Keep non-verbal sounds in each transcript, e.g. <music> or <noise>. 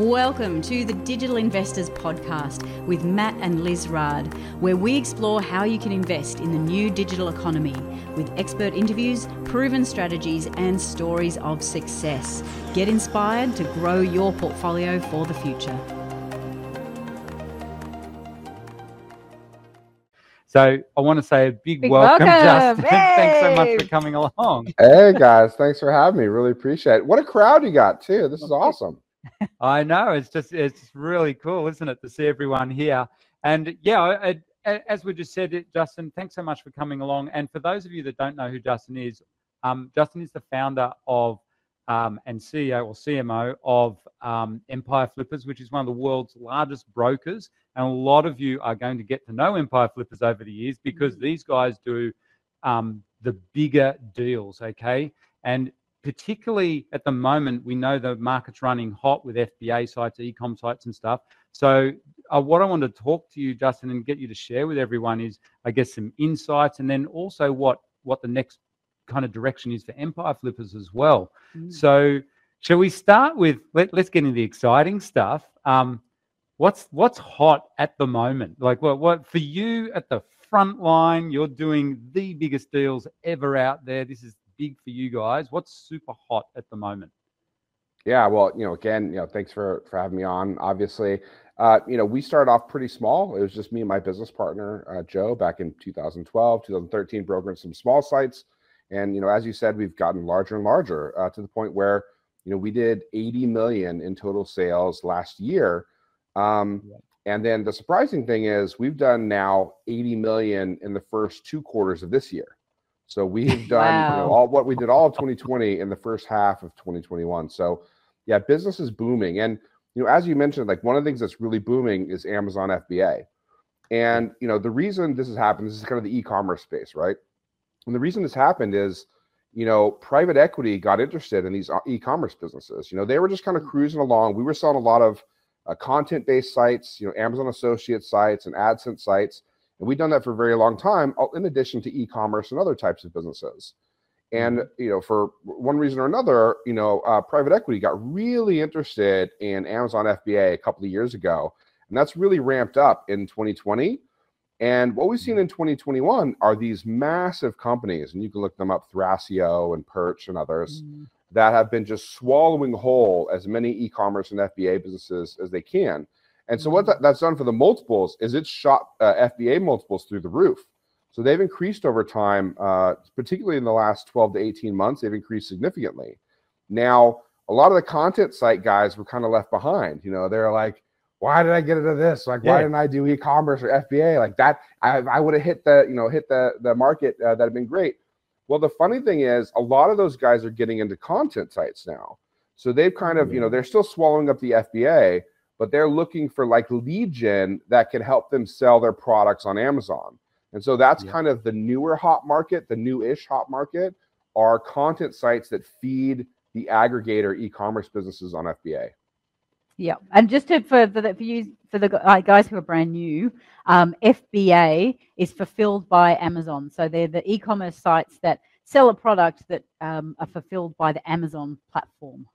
Welcome to the Digital Investors Podcast with Matt and Liz Raad, where we explore how you can invest in the new digital economy with expert interviews, proven strategies, and stories of success. Get inspired to grow your portfolio for the future. So I want to say a big, Big welcome, welcome. Justin. <laughs> Thanks so much for coming along. Hey guys, thanks for having me. Really appreciate it. What a crowd you got too. This is awesome. I know it's just it's really cool, isn't it, to see everyone here? And yeah, I, I, as we just said, it, Justin, thanks so much for coming along. And for those of you that don't know who Justin is, um, Justin is the founder of um, and CEO or CMO of um, Empire Flippers, which is one of the world's largest brokers. And a lot of you are going to get to know Empire Flippers over the years because these guys do um, the bigger deals, okay? And particularly at the moment, we know the market's running hot with FBA sites, e-com sites, and stuff. So, uh, what I want to talk to you, Justin, and get you to share with everyone is, I guess, some insights, and then also what what the next kind of direction is for Empire Flippers as well. Mm. So, shall we start with? Let, let's get into the exciting stuff. Um, what's what's hot at the moment? Like, what what for you at the front line? You're doing the biggest deals ever out there. This is big for you guys. What's super hot at the moment? Yeah, well, you know, again, you know, thanks for for having me on. Obviously, uh, you know, we started off pretty small. It was just me and my business partner, uh, Joe, back in 2012, 2013, brokering some small sites. And you know, as you said, we've gotten larger and larger uh, to the point where you know we did 80 million in total sales last year. Um, Yeah. And then the surprising thing is we've done now 80 million in the first two quarters of this year. So we've done you know, all what we did all of 2020 in the first half of 2021. So yeah, business is booming. And you know, as you mentioned, like one of the things that's really booming is Amazon FBA. And you know, the reason this has happened, this is kind of the e-commerce space, right? And the reason this happened is, you know, private equity got interested in these uh, e-commerce businesses. You know, they were just kind of cruising along. We were selling a lot of uh, content-based sites, you know, Amazon Associate sites and AdSense sites, and we've done that for a very long time. uh, In addition to e-commerce and other types of businesses. And you know, for one reason or another, you know, uh, private equity got really interested in Amazon FBA a couple of years ago, and that's really ramped up in 2020. And what we've seen in 2021 are these massive companies, and you can look them up, Thrasio and Perch and others, Mm. that have been just swallowing whole as many e-commerce and FBA businesses as they can. And so what that, that's done for the multiples is it's shot uh, FBA multiples through the roof. So they've increased over time, uh, particularly in the last 12 to 18 months, they've increased significantly. Now, a lot of the content site guys were kind of left behind. You know, they're like, why did I get into this? Like, why Yeah. didn't I do e-commerce or FBA? Like that, I, I would have hit the, you know, hit the the market. Uh, that'd been great. Well, the funny thing is, a lot of those guys are getting into content sites now. So they've kind of, you know, they're still swallowing up the FBA, but they're looking for like lead gen that can help them sell their products on Amazon. And so that's Yeah. kind of the newer hot market, the new-ish hot market are content sites that feed the aggregator e-commerce businesses on FBA. Yeah, and just to, for for, the, for you for the uh, guys who are brand new, um, FBA is fulfilled by Amazon. So they're the e-commerce sites that sell a product that um, are fulfilled by the Amazon platform.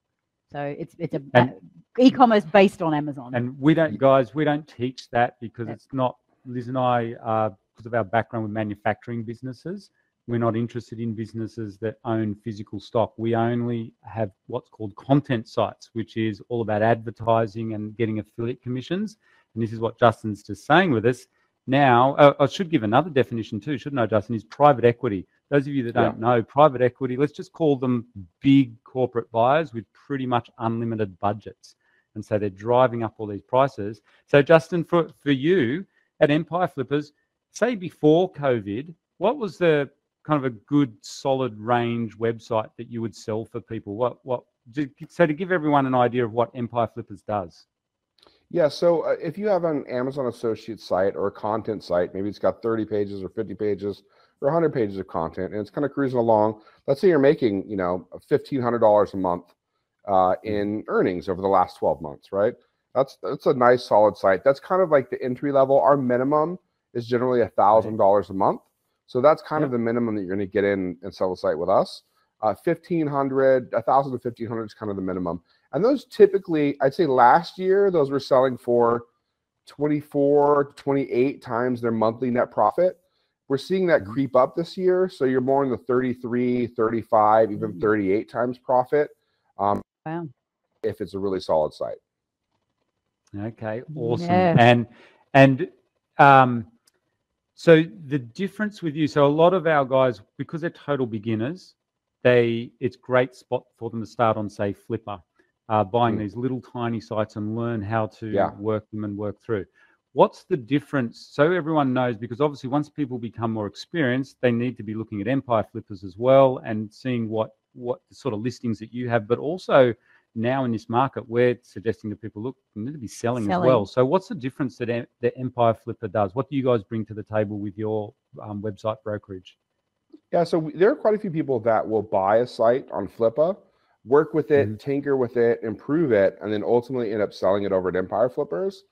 So it's it's a And- e-commerce based on Amazon. And we don't, guys, we don't teach that because it's not. Liz and I, uh, because of our background with manufacturing businesses, we're not interested in businesses that own physical stock. We only have what's called content sites, which is all about advertising and getting affiliate commissions. And this is what Justin's just saying with us. Now, uh, I should give another definition too, shouldn't I, Justin? Is private equity. Those of you that don't know, private equity, let's just call them big corporate buyers with pretty much unlimited budgets. And so they're driving up all these prices. So, Justin, for, for you at Empire Flippers, say before COVID, what was the kind of a good solid range website that you would sell for people? What, what, so to give everyone an idea of what Empire Flippers does. Yeah, so uh, if you have an Amazon Associate site or a content site, maybe it's got 30 pages or 50 pages or 100 pages of content, and it's kind of cruising along. Let's say you're making, you know, $1,500 a month uh, in earnings over the last 12 months, right? That's that's a nice solid site. That's kind of like the entry level. Our minimum is generally a thousand dollars a month, so that's kind of the minimum that you're going to get in and sell the site with us. Uh, 1500 1000 to 1500 is kind of the minimum And those typically, I'd say last year, those were selling for 24, 28 times their monthly net profit. We're seeing that Mhm. creep up this year. So you're more in the 33, 35, even Mm. 38 times profit um, Wow. if it's a really solid site. Okay, awesome. Yeah. And and um, so the difference with you, so a lot of our guys, because they're total beginners, they it's great spot for them to start on, say, Flippa, uh, buying Mm. these little tiny sites and learn how to Yeah. work them and work through. What's the difference? So everyone knows, because obviously once people become more experienced, they need to be looking at Empire Flippers as well and seeing what what sort of listings that you have, but also now in this market, we're suggesting to people, look, you need to be selling, as well. So, what's the difference that em- the Empire Flipper does? What do you guys bring to the table with your um, website brokerage? Yeah, so we, there are quite a few people that will buy a site on Flippa, work with it, Mhm. tinker with it, improve it, and then ultimately end up selling it over at Empire Flippers.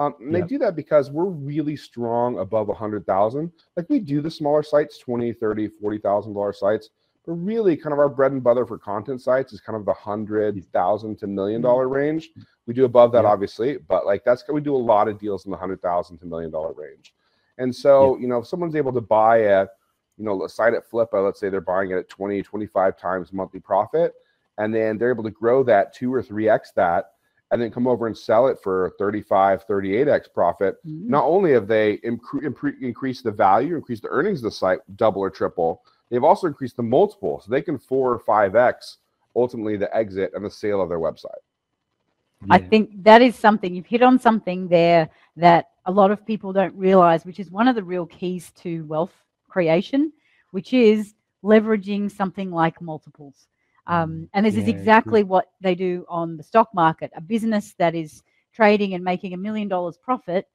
Um, and they do that because we're really strong above a hundred thousand. Like we do the smaller sites, 20, 30, 40,000 dollar sites, but really kind of our bread and butter for content sites is kind of the hundred thousand to million dollar range. We do above that Yep. obviously, but like that's we do a lot of deals in the hundred thousand to million dollar range. And so, you know, if someone's able to buy a you know, a site at Flippa, let's say they're buying it at 20, 25 times monthly profit, and then they're able to grow that two or 3x that, and then come over and sell it for 35, 38x profit. Mm. Not only have they incre- impre- increased the value, increased the earnings of the site double or triple, they've also increased the multiple. So they can four or 5x ultimately the exit and the sale of their website. I think that is something you've hit on something there that a lot of people don't realize, which is one of the real keys to wealth creation, which is leveraging something like multiples. Um, and this is Yeah, exactly what they do on the stock market. A business that is trading and making a million dollars profit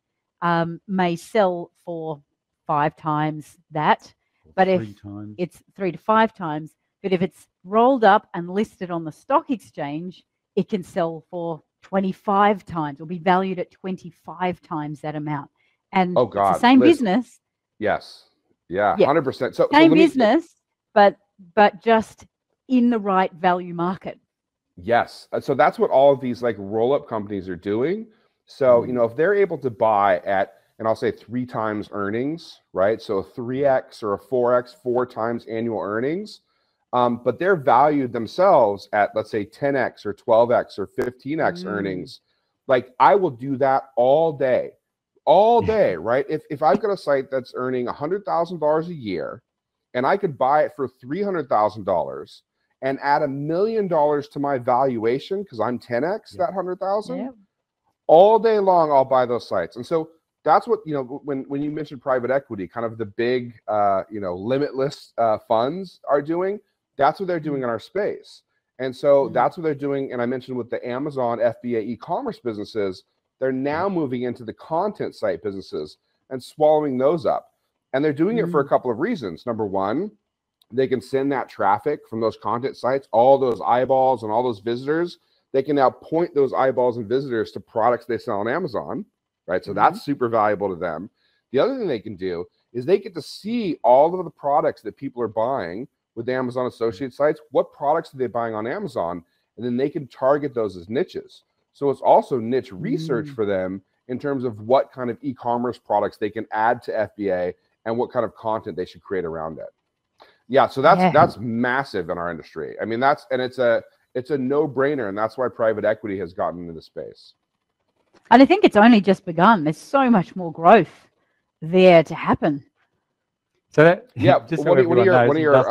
um, may sell for five times that, but if times. it's three to five times. But if it's rolled up and listed on the stock exchange, it can sell for 25 times or be valued at 25 times that amount. And Oh, it's God, the same Liz, business, Yes. Yeah, Yeah. 100%. So, so same me- business, but but just in the right value market. Yes. So that's what all of these like roll up companies are doing. So, you know, if they're able to buy at, and I'll say three times earnings, right? So a 3x or a 4x, four times annual earnings, um, but they're valued themselves at, let's say, 10x or 12x or 15x Mm. earnings. Like I will do that all day, all day, right? If, if I've got a site that's earning $100,000 a year and I could buy it for $300,000 and add a million dollars to my valuation because I'm 10x Yeah. that 100,000 Yeah. all day long I'll buy those sites. And so that's what, you know, when when you mentioned private equity, kind of the big uh, you know, limitless uh, funds are doing, that's what they're doing in our space. And so Mm. that's what they're doing and I mentioned with the Amazon FBA e-commerce businesses, they're now moving into the content site businesses and swallowing those up. And they're doing it for a couple of reasons. Number 1, they can send that traffic from those content sites, all those eyeballs and all those visitors, they can now point those eyeballs and visitors to products they sell on Amazon, right? So that's super valuable to them. The other thing they can do is they get to see all of the products that people are buying with the Amazon associate sites. What products are they buying on Amazon? And then they can target those as niches. So it's also niche research Mm. for them in terms of what kind of e-commerce products they can add to FBA and what kind of content they should create around it. Yeah, so that's Yeah. that's massive in our industry. I mean, that's and it's a it's a no-brainer, and that's why private equity has gotten into the space. And I think it's only just begun. There's so much more growth there to happen. So that <laughs> Yeah, just so one, one of your knows, one of your does-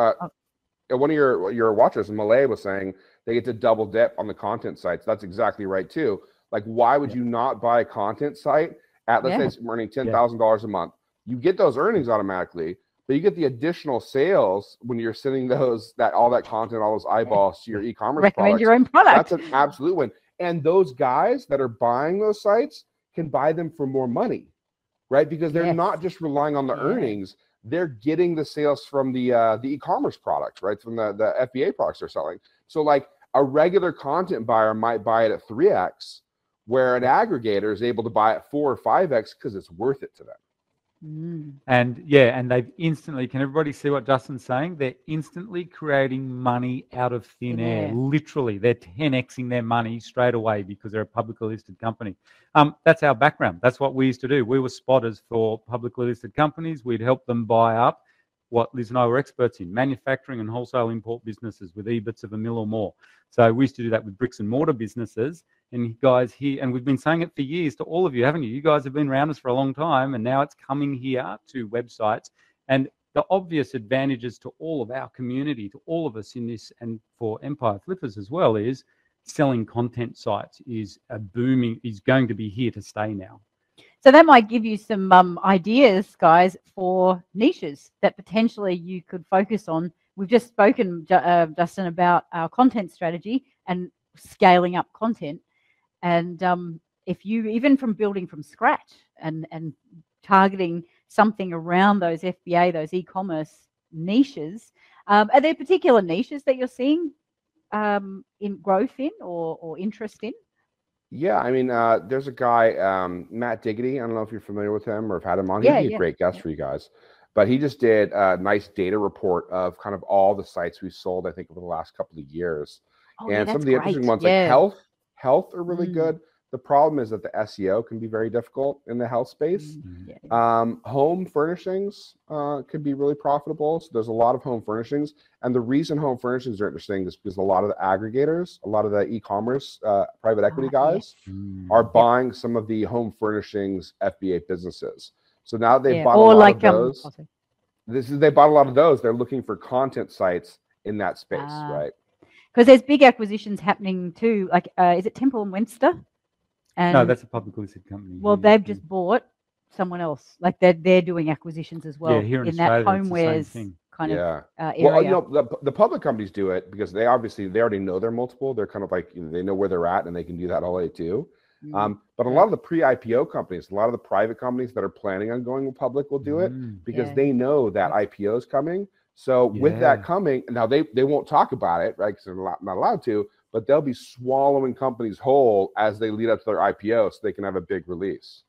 uh, one of your your watchers in Malay was saying they get to double dip on the content sites. That's exactly right too. Like, why would Yeah. you not buy a content site at let's Yeah. say it's earning ten thousand dollars a month? You get those earnings automatically, but you get the additional sales when you're sending those that all that content, all those eyeballs to your e-commerce Recommend products. your own product. That's an absolute win. And those guys that are buying those sites can buy them for more money, right? Because they're Yes. not just relying on the earnings; they're getting the sales from the uh, the e-commerce products, right? From the the FBA products they're selling. So, like a regular content buyer might buy it at three x, where an aggregator is able to buy it four or five x because it's worth it to them. Mm. And yeah, and they've instantly, can everybody see what Justin's saying? They're instantly creating money out of thin Thin air. Literally, they're 10xing their money straight away because they're a publicly listed company. Um, that's our background. That's what we used to do. We were spotters for publicly listed companies. We'd help them buy up what Liz and I were experts in manufacturing and wholesale import businesses with EBITs of a mil or more. So we used to do that with bricks and mortar businesses. And guys here, and we've been saying it for years to all of you, haven't you? You guys have been around us for a long time, and now it's coming here to websites. And the obvious advantages to all of our community, to all of us in this, and for Empire Flippers as well, is selling content sites is a booming, is going to be here to stay now. So that might give you some um, ideas, guys, for niches that potentially you could focus on. We've just spoken, uh, Justin, about our content strategy and scaling up content. And um, if you, even from building from scratch and, and targeting something around those FBA, those e-commerce niches, um, are there particular niches that you're seeing um, in growth in or, or interest in? Yeah, I mean, uh, there's a guy, um, Matt Diggity. I don't know if you're familiar with him or have had him on. He'd Yeah, be a yeah, great guest yeah. for you guys. But he just did a nice data report of kind of all the sites we sold, I think, over the last couple of years. Oh, yeah, and some of the interesting ones, Yeah. like health, health are really Mm. good. The problem is that the SEO can be very difficult in the health space. Mm, yeah. Um, home furnishings uh, could be really profitable. So there's a lot of home furnishings, and the reason home furnishings are interesting is because a lot of the aggregators, a lot of the e-commerce uh, private equity Ah, guys Mm. are buying some of the home furnishings FBA businesses. So now they've Yeah, bought a lot like of um, those. sorry. this is they bought a lot of those. They're looking for content sites in that space, Ah. right? Because there's big acquisitions happening too. Like, uh, is it Temple and Webster? And no, that's a publicly listed company. well, yeah, they've yeah. just bought someone else. Like they're they're doing acquisitions as well yeah, here in, in that Australia, it's homewares thing. kind of yeah. uh, area. Well, you know, the, the public companies do it because they obviously they already know their multiple. They're kind of like you know, they know where they're at and they can do that all day too. Mm. Um, but a lot of the pre-IPO companies, a lot of the private companies that are planning on going public will do it Mm. because Yeah. they know that IPO is coming. So with that coming, now they they won't talk about it, right? Because they're not, not allowed to. But they'll be swallowing companies whole as they lead up to their IPO, so they can have a big release.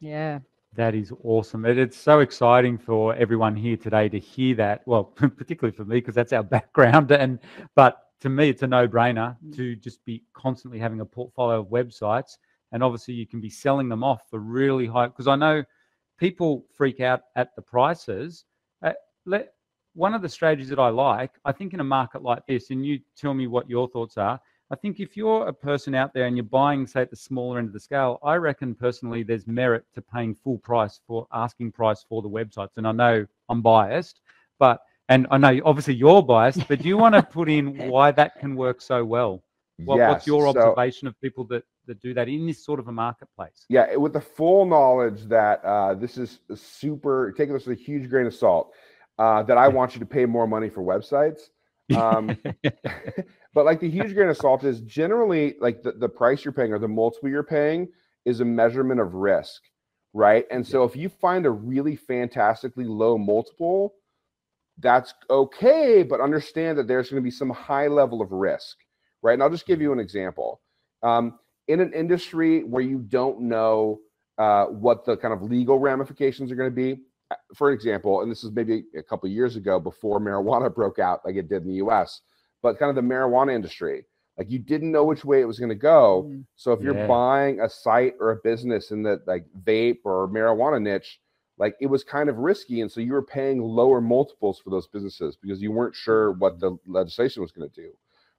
yeah, That is awesome. It, it's so exciting for everyone here today to hear that. Well, <laughs> particularly for me, because that's our <laughs> background. And but to me, it's a no-brainer Mm. to just be constantly having a portfolio of websites, and obviously you can be selling them off for really high. Because I know people freak out at the prices. Uh, let one of the strategies that I like, I think, in a market like this, and you tell me what your thoughts are. I think if you're a person out there and you're buying, say, at the smaller end of the scale, I reckon personally there's merit to paying full price for asking price for the websites. And I know I'm biased, but and I know obviously you're biased, but do you want to <laughs> put in why that can work so well? What, yes. What's your so- observation of people that, that do that in this sort of a marketplace? Yeah, with the full knowledge that uh, this is super, taking this with a huge grain of salt, uh, that I want you to pay more money for websites. Um, <laughs> <laughs> but like the huge grain of salt is generally like the, the price you're paying or the multiple you're paying is a measurement of risk, right? And so if you find a really fantastically low multiple, that's okay, but understand that there's going to be some high level of risk, right? And I'll just give you an example. Um, in an industry where you don't know uh, what the kind of legal ramifications are going to be, for example, and this is maybe a couple years ago before <laughs> marijuana broke out like it did in the US, but kind of the marijuana industry, like you didn't know which way it was going to go. Mm. So if you're Yeah. buying a site or a business in the like vape or marijuana niche, like it was kind of risky, and so you were paying lower multiples for those businesses because you weren't sure what the legislation was going to do,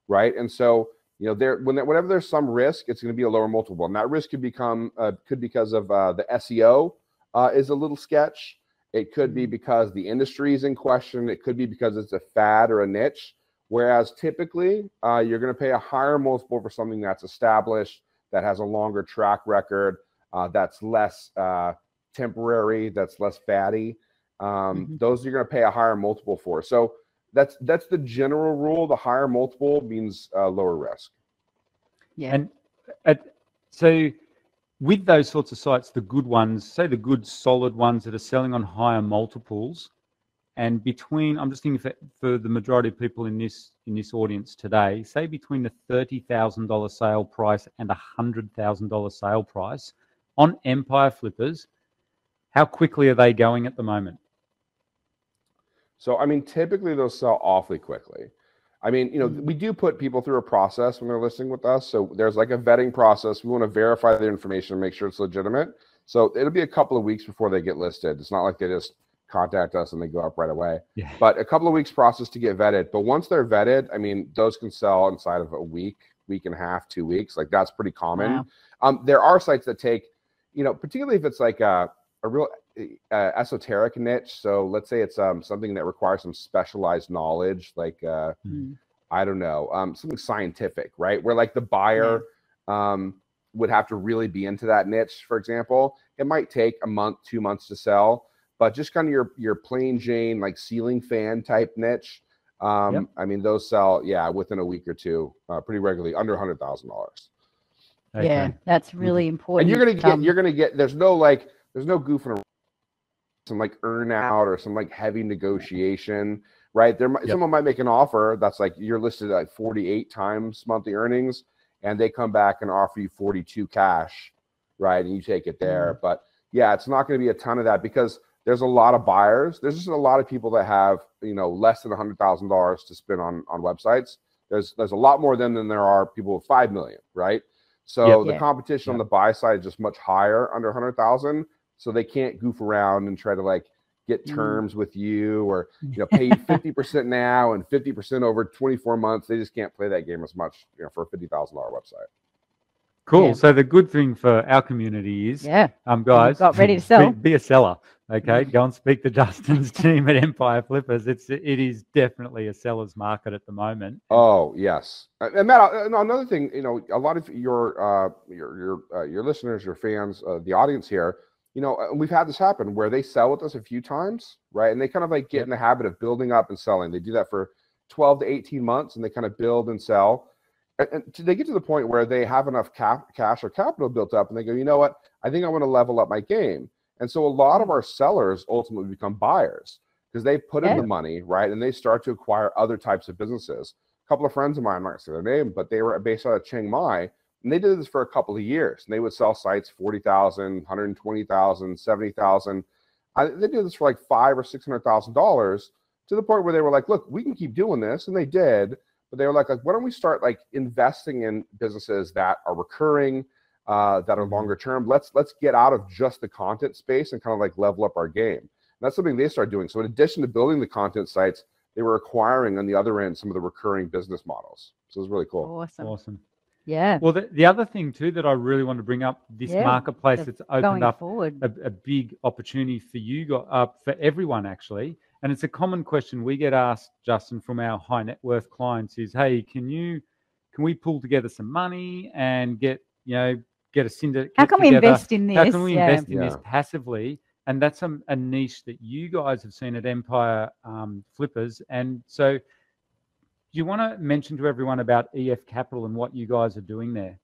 right? And so you know there when there, whenever there's some risk, it's going to be a lower multiple, and that risk could become uh, could because of uh, the SEO uh, is a little sketch. It could be because the industry is in question. It could be because it's a fad or a niche. Whereas typically, uh, you're going to pay a higher multiple for something that's established, that has a longer track record, uh, that's less uh, temporary, that's less fatty. Um, Mhm. Those you're going to pay a higher multiple for. So that's that's the general rule. The higher multiple means uh, lower risk. yeah, And at, so, with those sorts of sites, the good ones, say the good solid ones that are selling on higher multiples, and between, I'm just thinking for, for the majority of people in this in this audience today, say between the thirty thousand dollar sale price and a hundred thousand dollar sale price on Empire Flippers, how quickly are they going at the moment? So, I mean, typically they'll sell awfully quickly. I mean, you know, we do put people through a process when they're listing with us. So there's like a vetting process. We want to verify the information and make sure it's legitimate. So it'll be a couple of weeks before they get listed. It's not like they just contact us and they go up right away. Yeah. But a couple of weeks process to get vetted. But once they're vetted, I mean, those can sell inside of a week, week and a half, two weeks. Like that's pretty common. Wow. Um, there are sites that take, you know, particularly if it's like a, a real uh, esoteric niche. So let's say it's um, something that requires some specialized knowledge, like uh, Mm. I don't know, um, something scientific, right? Where like the buyer um, would have to really be into that niche, for example. It might take a month, two months to sell, but just kind of your your plain Jane like ceiling fan type niche. Um, Yep. I mean, those sell, yeah, within a week or two, uh, pretty regularly, under a hundred thousand dollars. Yeah, that's really important. And you're gonna get, Um, you're gonna get. There's no like, there's no goofing around, some like earn out or some like heavy negotiation, right? There, might Yep. someone might make an offer that's like you're listed at like 48 times monthly earnings, and they come back and offer you 42 cash, right? And you take it there. Mm-hmm. But yeah, it's not going to be a ton of that because there's a lot of buyers. There's just a lot of people that have you know less than hundred thousand dollars to spend on on websites. There's there's a lot more of them than there are people with five million, right? So Yep. the Yeah. competition on the buy side is just much higher under 100,000. So they can't goof around and try to like get Mm. terms with you or you know pay <laughs> you 50% now and 50% over 24 months. They just can't play that game as much you know for a $50,000 website. Cool. Yeah. So the good thing for our community is, yeah, um, guys, got ready to <laughs> be- sell. Be, a seller. Okay, go and speak to Justin's <laughs> team at Empire Flippers. It's it is definitely a seller's market at the moment. Oh yes, and Matt. uh, Another thing, you know, a lot of your uh, your your uh, your listeners, your fans, uh, the audience here, you know, we've had this happen where they sell with us a few times, right? And they kind of like get Yep. in the habit of building up and selling. They do that for twelve to eighteen months, and they kind of build and sell. And, and they get to the point where they have enough cap, cash or capital built up, and they go, you know what? I think I want to level up my game. And so a lot of mm. our sellers ultimately become buyers because they put in Yeah. the money, right? And they start to acquire other types of businesses. A couple of friends of mine, I'm not going to say their name, but they were based out of Chiang Mai, and they did this for a couple of years. And they would sell sites 40,000, 120,000, 70,000. I, they did this for like five or six hundred thousand dollars to the point where they were like, look, we can keep doing this. And they did, but they were like, like, why don't we start like investing in businesses that are recurring, uh, that are Mhm. longer term. Let's let's get out of just the content space and kind of like level up our game. And that's something they started doing. So in addition to building the content sites, they were acquiring on the other end some of the recurring business models. So it was really cool. awesome. Awesome. Yeah, Well, the, the other thing too that I really want to bring up this Yeah, marketplace the that's opened up forward. a, a big opportunity for you, go- uh, for everyone actually. And it's a common question we get asked, Justin, from our high net worth clients is, hey, can you, can we pull together some money and get, you know, get a syndicate How can we invest in this? How can we yeah. invest in this passively? And that's a, a niche that you guys have seen at Empire um, Flippers. And so, do you want to mention to everyone about EF Capital and what you guys are doing there?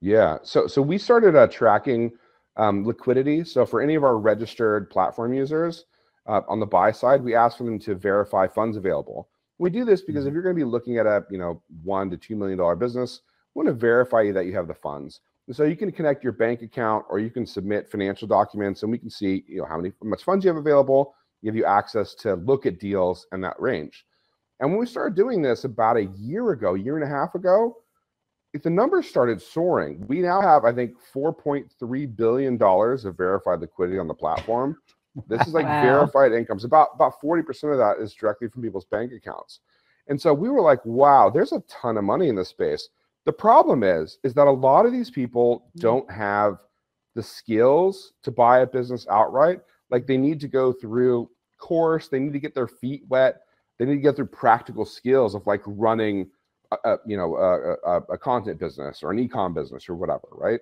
Yeah. So so we started uh, tracking um, liquidity. So for any of our registered platform users uh, on the buy side, we ask for them to verify funds available. We do this because if you're going to be looking at a you know one to two million dollar business, we want to verify you that you have the funds. And so you can connect your bank account or you can submit financial documents, and we can see you know how many how much funds you have available, give you access to look at deals in that range. And when we started doing this about a year ago, year and a half ago, if the numbers started soaring, we now have, I think, $4.3 billion of verified liquidity on the platform. This is like <laughs> Wow. verified incomes. About about 40% of that is directly from people's bank accounts. And so we were like, wow, there's a ton of money in this space. The problem is, is that a lot of these people Mm. don't have the skills to buy a business outright. Like they need to go through course, they need to get their feet wet, they need to get through practical skills of like running a, a you know a, a, a content business or an ecom business or whatever, right?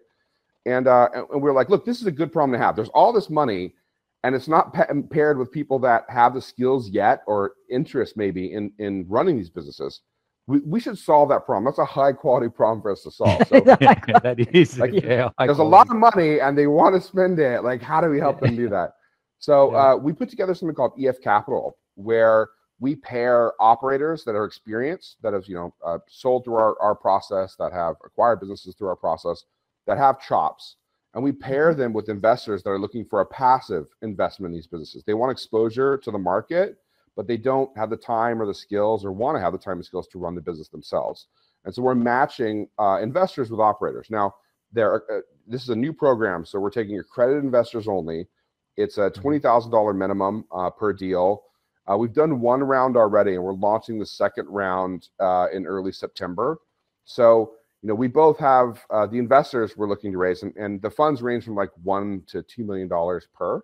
And uh, and and we're like, look, this is a good problem to have. There's all this money, and it's not pa- paired with people that have the skills yet or interest maybe in in running these businesses. We, we should solve that problem. That's a high quality problem for us to solve. So <laughs> <laughs> that is Like, yeah. high there's a lot of money and they want to spend it. Like, how do we help them do <laughs> that? So Yeah. uh, we put together something called EF Capital, where we pair operators that are experienced, that have you know uh, sold through our, our process, that have acquired businesses through our process, that have chops, and we pair them with investors that are looking for a passive investment in these businesses. They want exposure to the market, but they don't have the time or the skills or want to have the time and skills to run the business themselves. And so we're matching uh, investors with operators. Now, there, uh, this is a new program, so we're taking accredited investors only. It's a mm-hmm. twenty thousand dollar minimum uh, per deal. Uh, we've done one round already, and we're launching the second round uh, in early September. So you know, we both have uh, the investors we're looking to raise, and, and the funds range from like one to two million dollars per,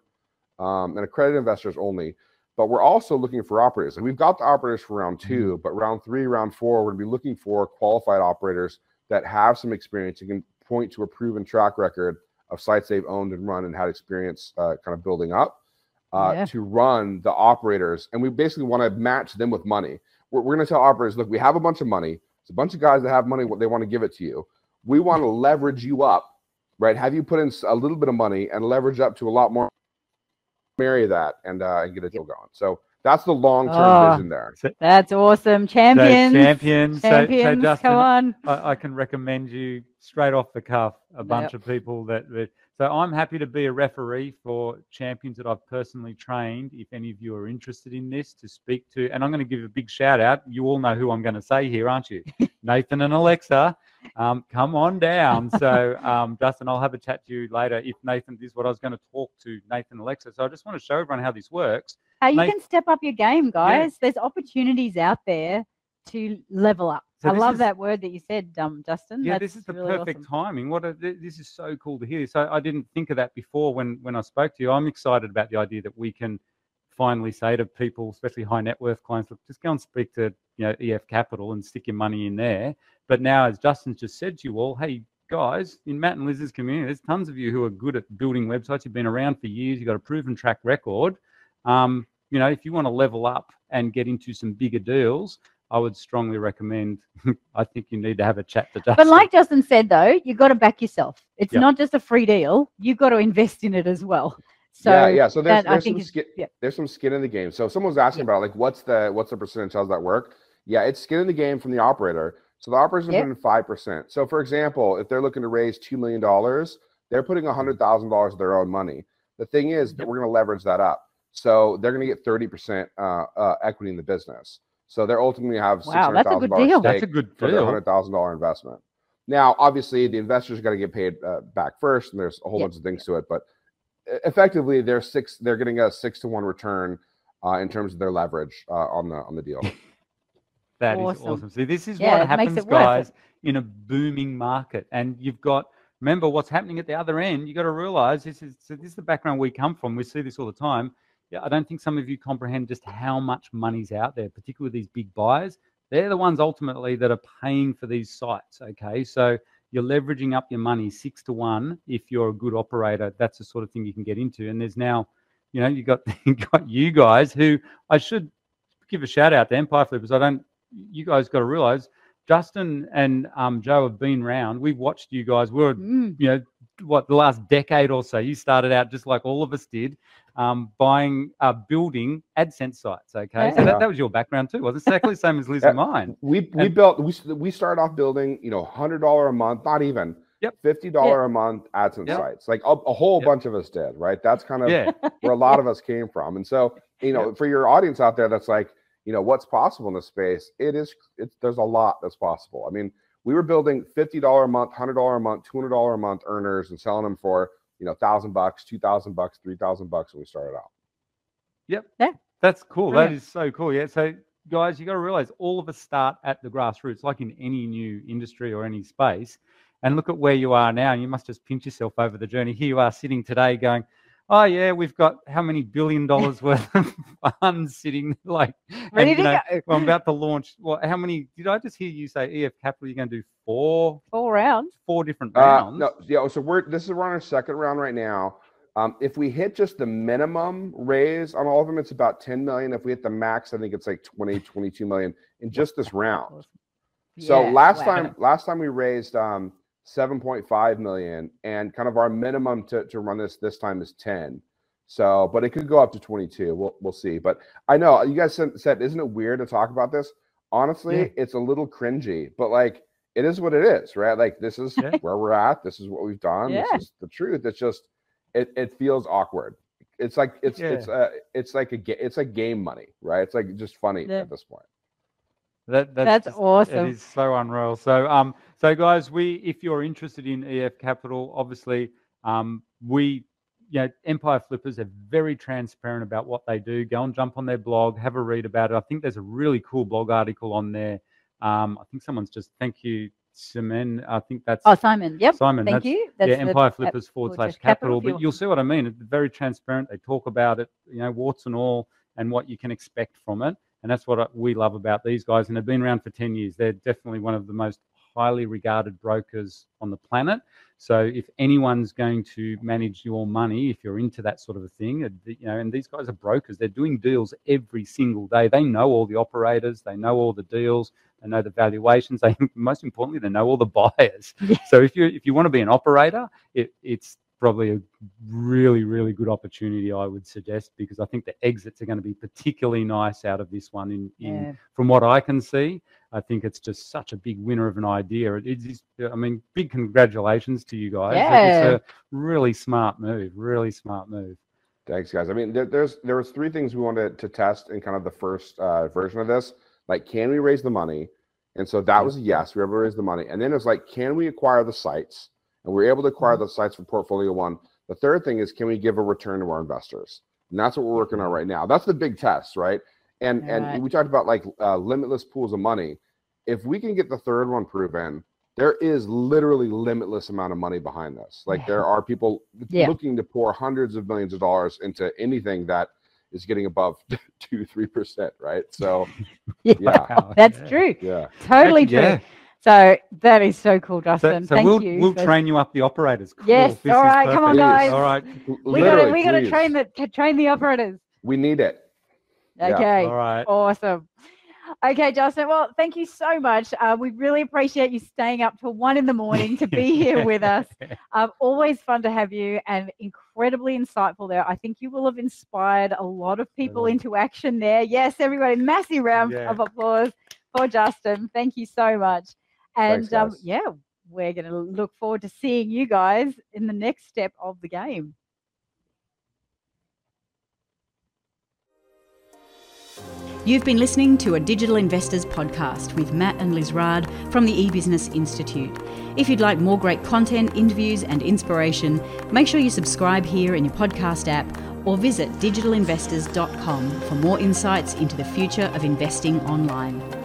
um, and accredited investors only. But we're also looking for operators, and we've got the operators for round mm-hmm. 2 but round three, round four, we're going to be looking for qualified operators that have some experience and can point to a proven track record of sites they've owned and run and had experience uh, kind of building up uh, yeah. to run the operators. And we basically want to match them with money. We're, we're going to tell operators, look, we have a bunch of money it's a bunch of guys that have money. What they want to give it to you. We want to leverage you up, right? Have you put in a little bit of money and leverage up to a lot more. Marry that and uh, and get a deal going. So that's the long term oh, vision there. That's awesome. Champions. So champions. Champions. So, so Justin, come on. I, I, can recommend you straight off the cuff a bunch yep. of people that, that so I'm happy to be a referee for champions that I've personally trained. If any of you are interested in this, to speak to, and I'm going to give a big shout out. You all know who I'm going to say here, aren't you? <laughs> Nathan and Alexa, um, come on down. So um, Justin, I'll have a chat to you later. If Nathan this is what I was going to talk to Nathan Alexa. So I just want to show everyone how this works. How you Nathan, can step up your game, guys. Yeah. There's opportunities out there to level up. So I love is, that word that you said, um, Justin. Yeah, That's this is the really perfect awesome. timing. What a, this is so cool to hear. So I didn't think of that before when when I spoke to you. I'm excited about the idea that we can finally say to people, especially high net worth clients, look, just go and speak to you know EF Capital and stick your money in there. But now, as Justin's just said to you all, hey guys, in Matt and Liz's community, there's tons of you who are good at building websites. You've been around for years. You've got a proven track record. Um, you know, if you want to level up and get into some bigger deals, I would strongly recommend. <laughs> I think you need to have a chat to Justin. But like Justin said, though, you've got to back yourself. It's yep. not just a free deal. You've got to invest in it as well. So yeah, yeah. So there's, there's some skin, yeah. there's some skin in the game. So someone's asking yeah. about like what's the what's the percentage? How's that work? Yeah, it's skin in the game from the operator. So the operator's yep. putting five percent. So for example, if they're looking to raise two million dollars, they're putting a hundred thousand dollars of their own money. The thing is yep. that we're going to leverage that up. So they're going to get thirty percent uh, uh, equity in the business. So they're ultimately have wow, that's a good deal. That's a good for their hundred thousand dollar investment. Now, obviously, the investors got to get paid uh, back first, and there's a whole yep. bunch of things to it. But effectively, they're six. They're getting a six to one return uh, in terms of their leverage uh, on the on the deal. <laughs> That awesome. is awesome. See, this is yeah, what happens, guys, in a booming market, and you've got. Remember what's happening at the other end. You got to realize this is so this is the background we come from. We see this all the time yeah, I don't think some of you comprehend just how much money's out there, particularly these big buyers. They're the ones ultimately that are paying for these sites. Okay, so you're leveraging up your money six to one if you're a good operator. That's the sort of thing you can get into. And there's now, you know, you got <laughs> you got you guys who I should give a shout out to Empire Flippers. I don't. You guys got to realize Justin and um, Joe have been around. We've watched you guys. We are mm. you know, what the last decade or so. You started out just like all of us did, um, buying, uh, building AdSense sites. Okay, yeah. so that, that was your background too. Was exactly the same as Liz and mine. We we and, built we we started off building you know hundred dollar a month, not even. Yep. Fifty dollar yep. a month AdSense yep. sites, like a, a whole yep. bunch of us did, right? That's kind of yeah. where a lot of us came from, and so you know, for your audience out there, that's like, you know, what's possible in this space. It is, it's there's a lot that's possible. I mean, we were building $50 a month, $100 a month, $200 a month earners and selling them for, you know, thousand bucks, 2000 bucks, 3000 bucks when we started out. Yep. Yeah. That's cool. That is so cool. Yeah. So guys, you got to realize all of us start at the grassroots, like in any new industry or any space. And look at where you are now. You must just pinch yourself over the journey. Here you are sitting today going, oh yeah, we've got how many billion dollars <laughs> worth of funds sitting like ready and, to know, go. Well, I'm about to launch. Well, how many? Did I just hear you say EF Capital? You're going to do four, four rounds, four different rounds. Uh, no, yeah. So we're this is we're on our second round right now. Um, if we hit just the minimum raise on all of them, it's about 10 million. If we hit the max, I think it's like 20, 22 million in just this round. Yeah, So last wow. time, last time we raised um, 7.5 million and kind of our minimum to, to run this this time is 10 so but it could go up to 22 we'll, we'll see but i know you guys said, said isn't it weird to talk about this honestly yeah. it's a little cringy but like it is what it is, right? Like this is Yeah. where we're at. This is what we've done. Yeah. This is the truth. It's just it it feels awkward. It's like it's it's uh it's like a ga- it's like game money, right? It's like just funny Yeah. at this point. That, That's just- awesome. It is so unreal. So, um, so guys, we if you're interested in EF Capital, obviously, um, we, you know, Empire Flippers are very transparent about what they do. Go and jump on their blog, have a read about it. I think there's a really cool blog article on there. Um, I think someone's just thank you, Simon. I think that's Oh, Simon. Yep. Simon. Thank that's, you. That's yeah, Empire Flippers forward slash capital. But you'll see what I mean. It's very transparent. They talk about it, you know, warts and all, and what you can expect from it. And that's what we love about these guys. And they've been around for 10 years. They're definitely one of the most highly regarded brokers on the planet. So if anyone's going to manage your money, if you're into that sort of a thing, you know, and these guys are brokers, they're doing deals every single day. They know all the operators, they know all the deals, they know the valuations. They <laughs> most importantly, they know all the buyers. <laughs> Yeah. So if you if you want to be an operator, it, it's probably a really really good opportunity. I would suggest because I think the exits are going to be particularly nice out of this one. In, in Yeah. from what I can see, I think it's just such a big winner of an idea. It is, I mean, big congratulations to you guys. Yeah. It's a really smart move. Really smart move. Thanks, guys. I mean, there, there's there was three things we wanted to test in kind of the first uh, version of this. Like, can we raise the money? And so that was a yes. We were able to raise the money. And then it's like, can we acquire the sites? And we are able to acquire the sites for Portfolio One. The third thing is, can we give a return to our investors? And that's what we're working on right now. That's the big test, right? And Right. and we talked about like uh, limitless pools of money. If we can get the third one proven, there is literally limitless amount of money behind this. Like Yeah. there are people Yeah. looking to pour hundreds of millions of dollars into anything that is getting above <laughs> two, three percent, right? So <laughs> Yeah. yeah, That's yeah. true. yeah. Totally Actually, true. yeah. So that is so cool, So, Justin. so Thank we'll you. we'll for- train you up the operators. Cool. Yes, This all is right, come on, guys. All right. we got to we got to train the to train the operators. We need it. Yeah. Okay. All right. Awesome. Okay, Justin. Well, thank you so much. Uh, we really appreciate you staying up till one in the morning to be here with us. <laughs> Um, always fun to have you and incredibly insightful there. I think you will have inspired a lot of people into action there. Yes, everybody, massive round Yeah. of applause for Justin. Thank you so much. And Thanks, um, yeah, we're going to look forward to seeing you guys in the next step of the game. You've been listening to a Digital Investors podcast with Matt and Liz Raad from the eBusiness Institute. If you'd like more great content, interviews, and inspiration, make sure you subscribe here in your podcast app or visit digitalinvestors.com for more insights into the future of investing online.